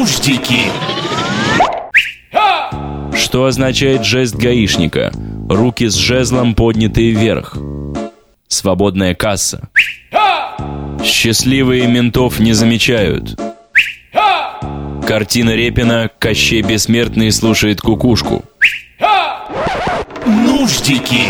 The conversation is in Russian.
Нуждики. Что означает жест гаишника? Руки с жезлом поднятые вверх. Свободная касса. Счастливые ментов не замечают. Картина Репина «Кощей Бессмертный слушает кукушку». Нуждики.